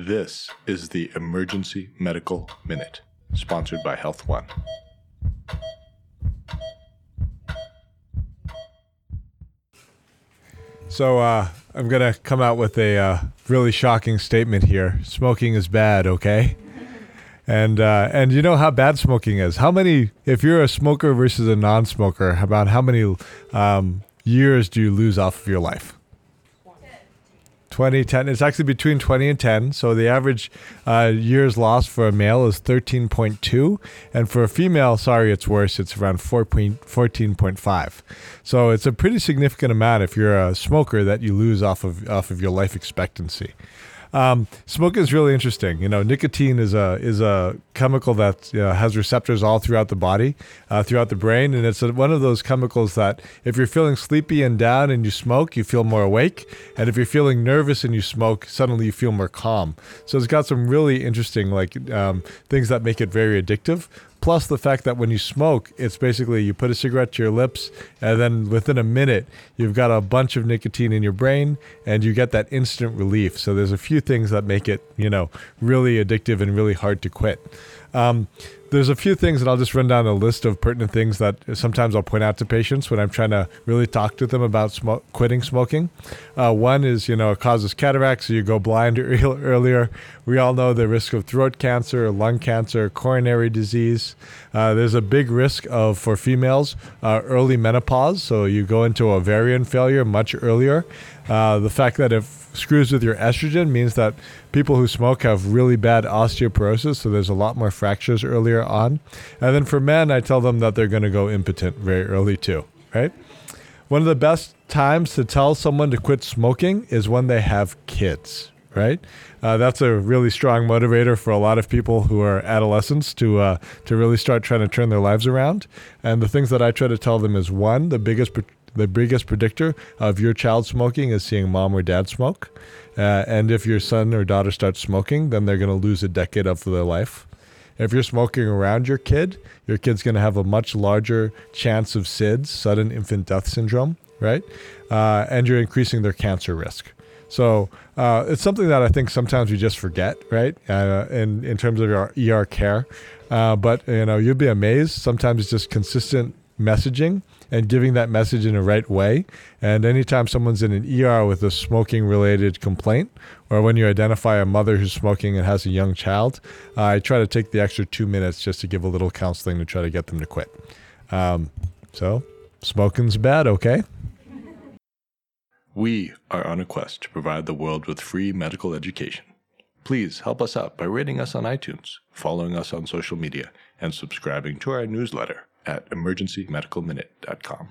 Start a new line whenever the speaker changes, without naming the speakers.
This is the Emergency Medical Minute, sponsored by Health One.
So uh, I'm gonna come out with a uh, really shocking statement here. Smoking is bad, okay? And uh, and you know how bad smoking is. How many? If you're a smoker versus a non-smoker, about how many um, years do you lose off of your life? 20, 10. It's actually between 20 and 10. So the average uh, years lost for a male is 13.2. And for a female, sorry, it's worse. It's around 4 14.5. So it's a pretty significant amount if you're a smoker that you lose off of, off of your life expectancy. Um, smoking is really interesting. You know, nicotine is a is a chemical that you know, has receptors all throughout the body, uh, throughout the brain, and it's a, one of those chemicals that if you're feeling sleepy and down and you smoke, you feel more awake, and if you're feeling nervous and you smoke, suddenly you feel more calm. So it's got some really interesting like um, things that make it very addictive plus the fact that when you smoke, it's basically you put a cigarette to your lips, and then within a minute, you've got a bunch of nicotine in your brain, and you get that instant relief. So there's a few things that make it, you know, really addictive and really hard to quit. Um, there's a few things, and I'll just run down a list of pertinent things that sometimes I'll point out to patients when I'm trying to really talk to them about sm- quitting smoking. Uh, one is, you know, it causes cataracts, so you go blind earlier. We all know the risk of throat cancer, lung cancer, coronary disease. Uh, there's a big risk of for females uh, early menopause, so you go into ovarian failure much earlier. Uh, the fact that it screws with your estrogen means that people who smoke have really bad osteoporosis, so there's a lot more fractures earlier on. And then for men, I tell them that they're going to go impotent very early too, right? One of the best times to tell someone to quit smoking is when they have kids, right? Uh, that's a really strong motivator for a lot of people who are adolescents to uh, to really start trying to turn their lives around. And the things that I try to tell them is one, the biggest the biggest predictor of your child smoking is seeing mom or dad smoke. Uh, and if your son or daughter starts smoking, then they're going to lose a decade of their life. If you're smoking around your kid, your kid's going to have a much larger chance of SIDS, sudden infant death syndrome, right? Uh, and you're increasing their cancer risk. So uh, it's something that I think sometimes we just forget, right? Uh, in in terms of our ER care, uh, but you know you'd be amazed. Sometimes it's just consistent messaging and giving that message in the right way. And anytime someone's in an ER with a smoking related complaint, or when you identify a mother who's smoking and has a young child, uh, I try to take the extra two minutes just to give a little counseling to try to get them to quit. Um, so, smoking's bad, okay?
We are on a quest to provide the world with free medical education. Please help us out by rating us on iTunes, following us on social media, and subscribing to our newsletter at emergencymedicalminute.com.